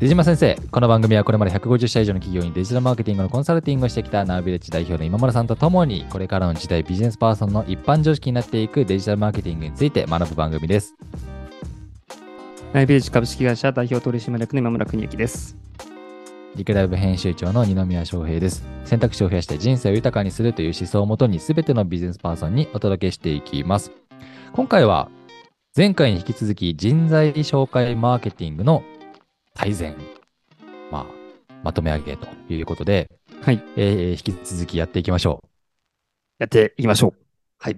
出島先生、この番組はこれまで150社以上の企業にデジタルマーケティングのコンサルティングをしてきたナービレッジ代表の今村さんとともに、これからの時代ビジネスパーソンの一般常識になっていくデジタルマーケティングについて学ぶ番組です。ナイビレッジ株式会社代表取締役の今村邦之です。リクライブ編集長の二宮翔平です。選択肢を増やして人生を豊かにするという思想をもとに全てのビジネスパーソンにお届けしていきます。今回は前回に引き続き人材紹介マーケティングの改善、まあ、まとめ上げということで、はい。えー引き続きやっていきましょう。やっていきましょう。はい。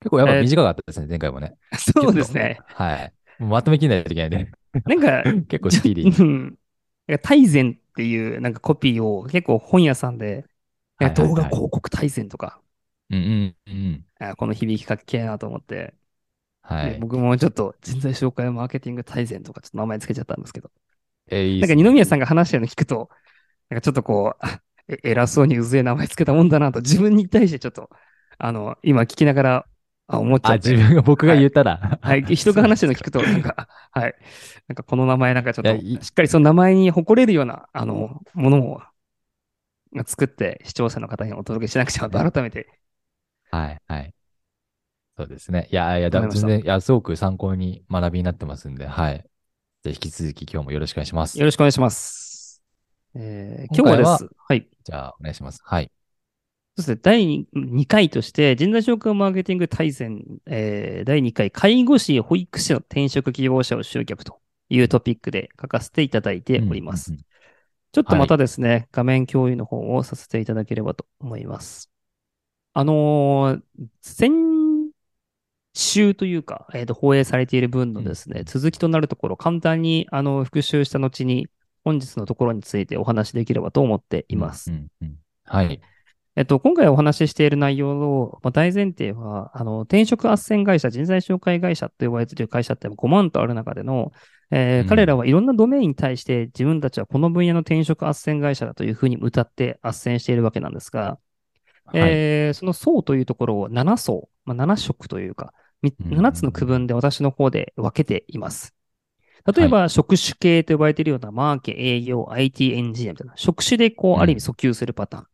結構やっぱえー短かったですね、前回もね。そうですね。はい。まとめきんないといけないね。なんか、結構スピーディーに。うん。なんか大善っていうなんかコピーを結構本屋さんで、はいはいはい動画広告大善とか、うんうんうん。あこの響きかっけえなと思って、はい。で僕もちょっと人材紹介マーケティング大善とかちょっと名前つけちゃったんですけど、えーいいなんか二宮さんが話してるの聞くと、なんかちょっとこう、偉そうにうぜえ名前つけたもんだなと自分に対してちょっと、あの、今聞きながら、あ、思っちゃあ、って。自分が僕が言ったら。はい。人が話してるの聞くと、なんか、はい。なんかこの名前なんかちょっと、しっかりその名前に誇れるような、あの、ものを作って視聴者の方にお届けしなくちゃと改めて。はい、はい。そうですね。いや、いや、だ全然、いや、すごく参考に学びになってますんで、はい。じゃあ引き続き今日もよろしくお願いしますよ。ろしくお願いします。えー、今日はです。はい。じゃあ、お願いします。はい。そして第 2, 回として、人材紹介マーケティング大全、えー、第2回、介護士、保育士の転職希望者を集客というトピックで書かせていただいております。うんうんちょっとまたですね、画面共有の方をさせていただければと思います。あのー先週というか、えーと、放映されている分のですね、うん続きとなるところ、簡単に、あの、復習した後に、本日のところについてお話しできればと思っています。うんうんうんはい。えっと、今回お話ししている内容の、まあ、大前提は、あの、転職斡旋会社、人材紹介会社と呼ばれている会社って5万とある中での、えーうん彼らはいろんなドメインに対して自分たちはこの分野の転職斡旋会社だというふうに歌って斡旋しているわけなんですが、はい。えーその層というところを7層、まあ、7色というか、7つの区分で私の方で分けています。例えば、職種系と呼ばれているようなマーケ、営業、IT エンジニアみたいな、職種でこう、うんある意味訴求するパターン。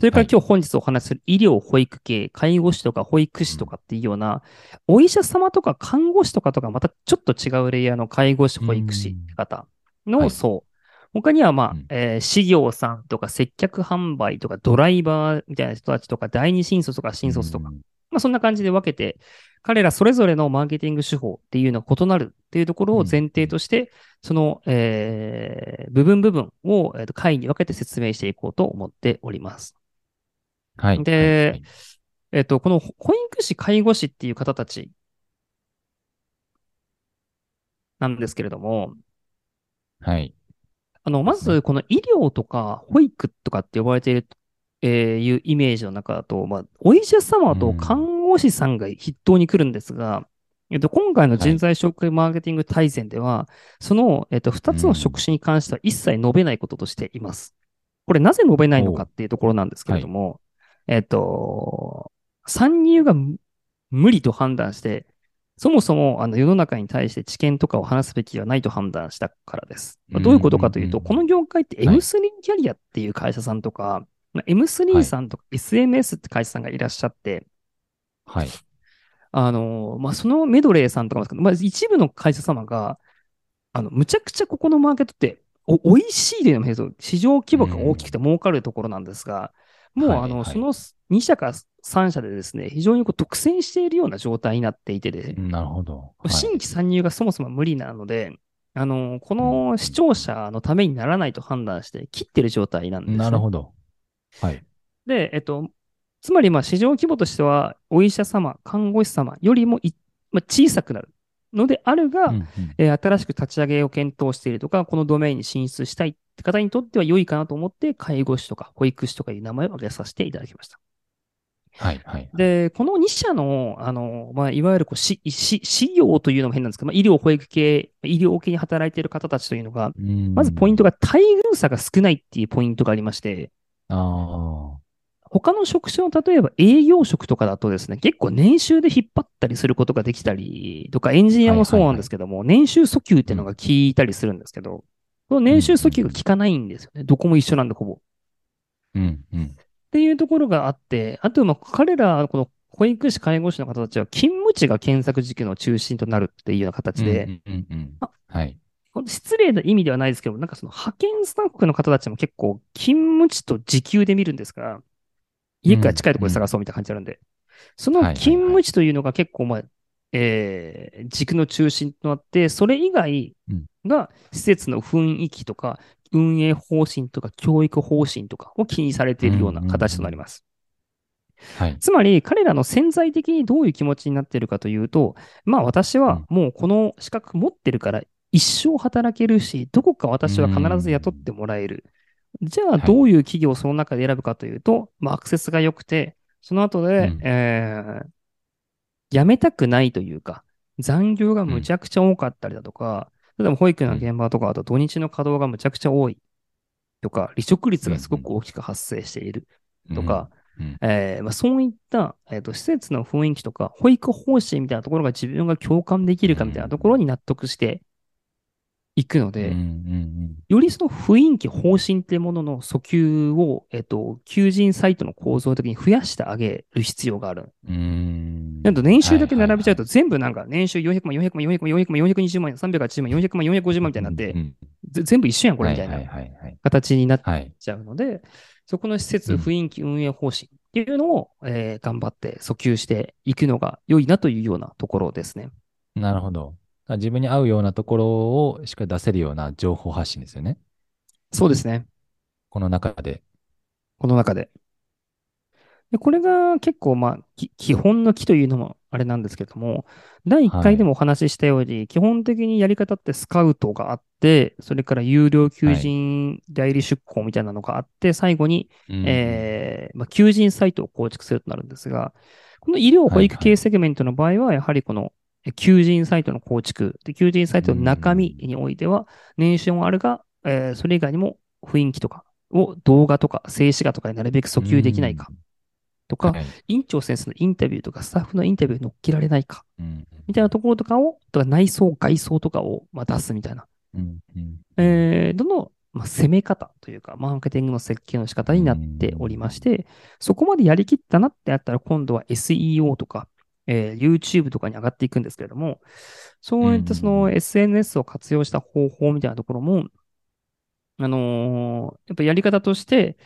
それからはい。今日本日お話しする医療、保育系、介護士とか保育士とかっていうような、お医者様とか看護師とかとかまたちょっと違うレイヤーの介護士、保育士方はい。の層。他には、まあ、うん。えー、事業さんとか接客販売とかドライバーみたいな人たちとか第二新卒とか新卒とか、うんまあ、そんな感じで分けて、彼らそれぞれのマーケティング手法っていうのが異なるっていうところを前提として、その、えー部分部分を、えーと回に分けて説明していこうと思っております。はい。ではいえっ、と、この保育士、介護士っていう方たちなんですけれども、はい。あの、まず、この医療とか保育とかって呼ばれている、えーいうイメージの中だと、まあ、お医者様と看護師さんが筆頭に来るんですが、えっと、今回の人材紹介マーケティング大全では、その、えっと、二つの職種に関しては一切述べないこととしています。これなぜ述べないのかっていうところなんですけれども、えっと、参入が無無理と判断して、そもそもあの世の中に対して知見とかを話すべきではないと判断したからです。まあどういうことかというと、うんこの業界ってはい M3 キャリアっていう会社さんとか、まあ M3 さんとか SMS って会社さんがいらっしゃって、はい。あの、まあ、そのメドレーさんとかもですけど、まあ、一部の会社様が、あの、むちゃくちゃここのマーケットって、お、美味しいでのへそ、市場規模が大きくて儲かるところなんですが、もう、あの、はいはいその2社か3社でですね、非常にこう独占しているような状態になっていてで、なるほど。はい新規参入がそもそも無理なので、あの、この視聴者のためにならないと判断して切ってる状態なんです、ね。なるほど。はい。で、えっと、つまり、まあ、市場規模としては、お医者様、看護師様よりもい、まあ、小さくなるのであるが、うんうんえー新しく立ち上げを検討しているとか、このドメインに進出したいって方にとっては良いかなと思って、介護士とか保育士とかいう名前を挙げさせていただきました。はい。はい。で、この2社の、あの、まあ、いわゆるこう、し、し、事業というのも変なんですけど、まあ、医療、保育系、医療系に働いている方たちというのが、まずポイント。トが待遇差が少ないっていうポイントがありまして、あ他の職種の例えば営業職とかだとですね、結構年収で引っ張ったりすることができたりとか、エンジニアもそうなんですけども、年収訴求っていうのが効いたりするんですけど、この年収訴求が効かないんですよね。どこも一緒なんで、ほぼ。っうん。うん。ていうところがあって、あと、まあ、彼ら、この保育士、介護士の方たちは、勤務地が検索軸の中心となるっていうような形で、うんうんうんあはい。失礼な意味ではないですけど、なんかその派遣スタッフの方たちも結構勤務地と時給で見るんですから、家から近いところで探そうみたいな感じなんで、そのはいはいはい。勤務地というのが結構、まあ、えー軸の中心となって、それ以外うん。が施設の雰囲気とか、運営方針とか教育方針とかを気にされているような形となります。はい。つまり、彼らの潜在的にどういう気持ちになっているかというと、まあ私はもうこの資格持ってるから一生働けるし、どこか私は必ず雇ってもらえる。じゃあはいどういう企業をその中で選ぶかというと、まあアクセスが良くて、その後で、うん。えー辞めたくないというか、残業がむちゃくちゃ多かったりだとか、例えば保育の現場とかだと土日の稼働がむちゃくちゃ多いとか、離職率がすごく大きく発生しているとか、うん、うん。えーまあ、そういった、えーと施設の雰囲気とか、保育方針みたいなところが自分が共感できるかみたいなところに納得していくので、うんうんよりその雰囲気、方針っていうものの訴求を、えっ、と、求人サイトの構造的に増やしてあげる必要がある。うん。うん。なんと年収だけ並べちゃうと、と全部なんか年収400万、400万、400万、400万、420万、380万、400万、450万みたいになってう、んぜ全部一緒やん、これみたいはいな形になっはい。はい。ちゃうので、そこの施設、うん雰囲気、運営方針っていうのを、えー頑張って訴求していくのが良いなというようなところですね。なるほど。自分に合うようなところをしっかり出せるような情報発信ですよね。そうですね。この中で。この中で。でこれが結構、まあ、き基本の木というのもあれなんですけども、第1回でもお話ししたように、基本的にやり方ってスカウトがあって、それから有料求人代理出向みたいなのがあって、最後にうんえーまあ、求人サイトを構築するとなるんですが、この医療保育系セグメントの場合は、やはりこのえ求人サイトの構築、で求人サイトの中身においては、年収もあるが、えーそれ以外にも雰囲気とかを動画とか静止画とかでなるべく訴求できないか。とか、はい。院長先生のインタビューとかスタッフのインタビューに乗っけられないか。うん。みたいなところとかを、とか内装、外装とかをまあ出すみたいな。えーどの、まあ、攻め方というか、マーケティングの設計の仕方になっておりまして、そこまでやりきったなってやったら、今度は SEO とか、えー YouTube とかに上がっていくんですけれども、そういったその SNS を活用した方法みたいなところも、あのーやっぱやり方として、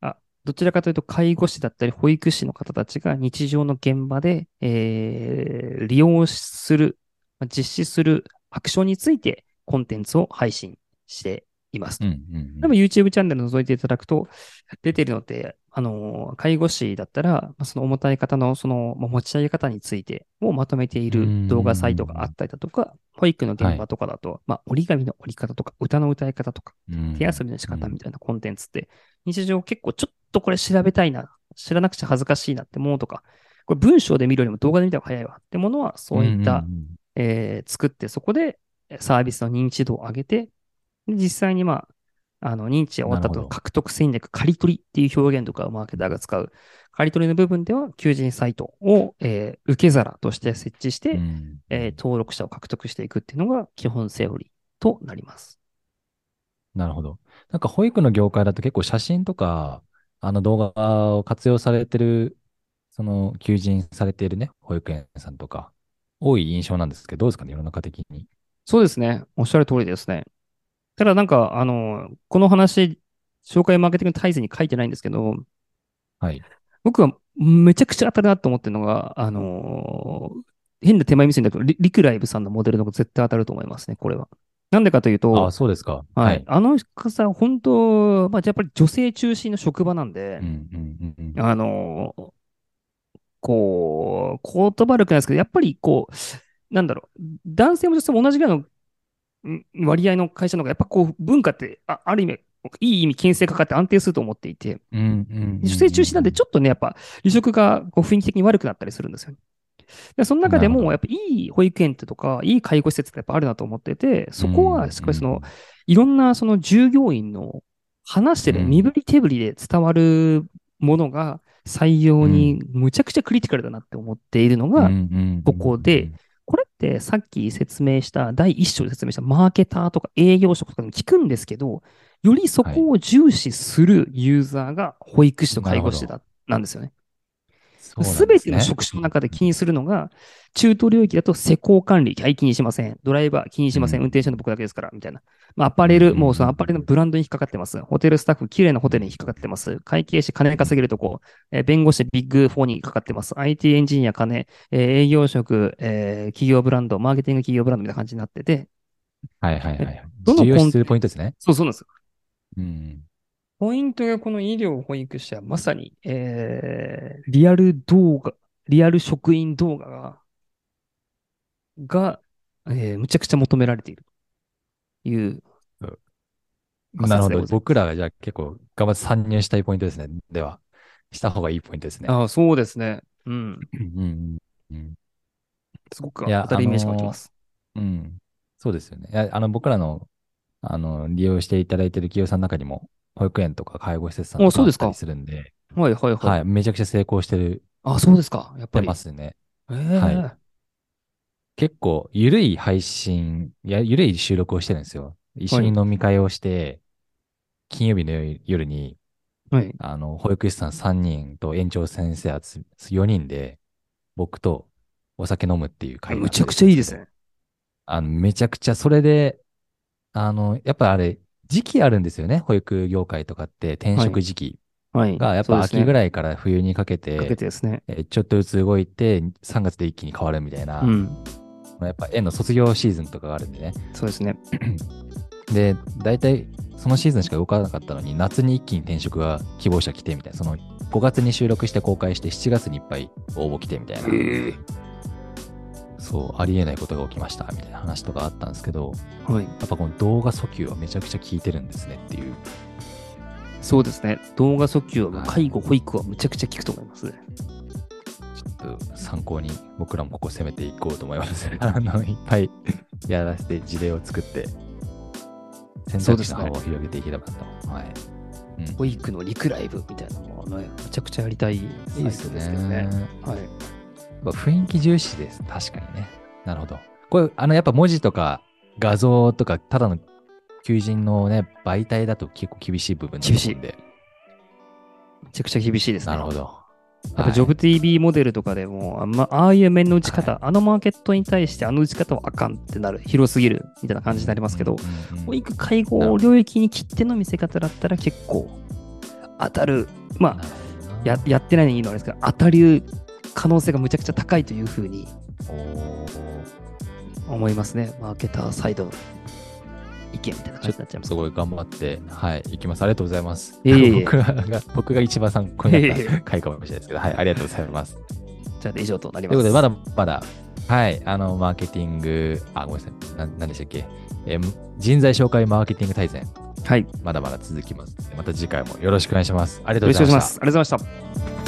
あ、どちらかというと介護士だったり保育士の方たちが日常の現場で、えー利用する、まあ実施するアクションについてコンテンツを配信しています。と。うんうん。でも YouTube チャンネル覗いていただくと、出てるのって、あの、介護士だったら、まあその重たい方のそのまあ持ち上げ方についてをまとめている動画サイトがあったりだとか、保育の現場とかだと、まあ折り紙の折り方とか、歌の歌い方とか、うん。手遊びの仕方みたいなコンテンツって、日常結構ちょっとこれ調べたいな、知らなくちゃ恥ずかしいなってものとか、これ文章で見るよりも動画で見た方が早いわってものは、そういった、んんえー作って、そこでサービスの認知度を上げて、で実際にまあ、あの、認知が終わった後の獲得戦略、刈り取りっていう表現とかをマーケターが使う。刈り取りの部分では、求人サイトを、えー受け皿として設置して、うんえー登録者を獲得していくっていうのが基本セオリーとなります。なるほど。なんか保育の業界だと結構写真とか、あの動画を活用されてる、その求人されているね、保育園さんとか、多い印象なんですけど、どうですかね、世の中的に？そうですね。おっしゃる通りですね。ただなんか、あの、この話、紹介マーケティング大図に書いてないんですけど、はい。僕はめちゃくちゃ当たるなと思ってるのが、あの変な手前味噌だけど、リリクライブさんのモデルの方が絶対当たると思いますね、これは。なんでかというと、あ、そうですか。はい。。あの方、本当、まあ、やっぱり女性中心の職場なんでうん、うんうんうん。あのこう、言葉悪くないですけど、やっぱりこう、なんだろう、男性も女性も同じぐらいのん割合の会社の方が、やっぱこう、文化って、あある意味、いい意味、牽制かかって安定すると思っていて、うんうんうんうん女性中心なんで、ちょっとね、やっぱ、離職がこう雰囲気的に悪くなったりするんですよね。でその中でも、やっぱいい保育園ってとか、いい介護施設ってやっぱあるなと思ってて、そこはしっかりその、いろんなその従業員の話してるうん。身振り手振りで伝わるものが採用にむちゃくちゃクリティカルだなって思っているのが、ここで、これっって、さっき説明した、第一章で説明したマーケターとか営業職とかにも聞くんですけど、よりそこを重視するユーザーが保育士と介護士だ、なんですよね。すべての職種の中で気にするのが、中東領域だと施工管理、はい、気にしません。ドライバー、気にしません。うん運転手の僕だけですから、みたいな。まあ、アパレル、うんもうそのアパレルのブランドに引っかかってます。ホテルスタッフ、綺麗なホテルに引っかかってます。会計士、金稼げるとこ、えー弁護士、ビッグ4にかかってます。IT エンジニア、金、えー営業職、えー企業ブランド、マーケティング企業ブランドみたいな感じになってて、はいはいはい。どのコン重要視するポイントですね。そうそうなんですよ。うん。ポイントがこの医療保育士はまさに、えーリアル動画、リアル職員動画が、が、えーむちゃくちゃ求められているというなるほど。僕らがじゃあ結構頑張って参入したいポイントですね。では、した方がいいポイントですね。ああ、そうですね。うん。うんうんうん。すごく当たるイメージが湧きます。うん。そうですよね。いや、あの、僕らの、あの、利用していただいている企業さんの中にも、保育園とか介護施設さんとあそうですかあったりするんで、はいはいはい。はい、めちゃくちゃ成功してる、あ、そうですか。やっぱり。ますね。えーはい結構、ゆるい配信、いや、ゆるい収録をしてるんですよ。一緒に飲み会をして、金曜日の夜に、はい。あの、保育士さん3人と園長先生集4人で、僕とお酒飲むっていう会があったりむちゃくちゃいいですね。あの、めちゃくちゃ、それで、あの、やっぱあれ、時期あるんですよね。保育業界とかって、転職時期はい。が、やっぱ秋ぐいらいから冬にかけて、かけてですね。えーちょっとずつ動いて、3月で一気に変わるみたいな、うん。やっぱ園の卒業シーズンとかがあるんでね。そうですね。で、大体、そのシーズンしか動かなかったのに、夏に一気に転職が希望者来てみたいな、その5月に収録して公開して、7月にいっぱい応募来てみたいな、えそう、ありえないことが起きましたみたいな話とかあったんですけど、はい。やっぱこの動画訴求はめちゃくちゃ効いてるんですねっていう。そうですね。動画訴求ははい介護、保育はむちゃくちゃ効くと思いますね。ちょっと参考に僕らもここ攻めていこうと思います。あの、いっぱいやらせて事例を作って、選択肢の幅を広げていければなと。はい。うん保育のリクライブみたいなのはね、めちゃくちゃやりたいいいですサイトけどね。はい。まあ雰囲気重視です。確かにね。なるほど。これ、あの、やっぱ文字とか画像とか、ただの求人のね、媒体だと結構厳しい部分だと思うんで。めちゃくちゃ厳しいですね。なるほど。やっぱジョブ TV モデルとかでも、あ,、まああいう面の打ち方、はあのマーケットに対してあの打ち方はあかんってなる、広すぎるみたいな感じになりますけど、うんうんうん保育、介護領域に切っての見せ方だったら結構当たる、まあ、ややってないのにいいのはあれですけど、当たる可能性がむちゃくちゃ高いというふうに思いますね。マーケターサイドの意見みたいな感じになっちゃいますす。ごい頑張って、はい、いきます。ありがとうございます。いえいえ僕らが、僕が一番参考になった回かもしれないですけど、はい、ありがとうございます。じゃあ以上となります。ということで、まだまだ、はい、あの、マーケティング、あ、ごめんなさい、ななんでしたっけ、えー人材紹介マーケティング大全、はい。よまだまだ続きます。また次回もよろしくお願いします。ありがとうろございまし。たます。ありがとうございました。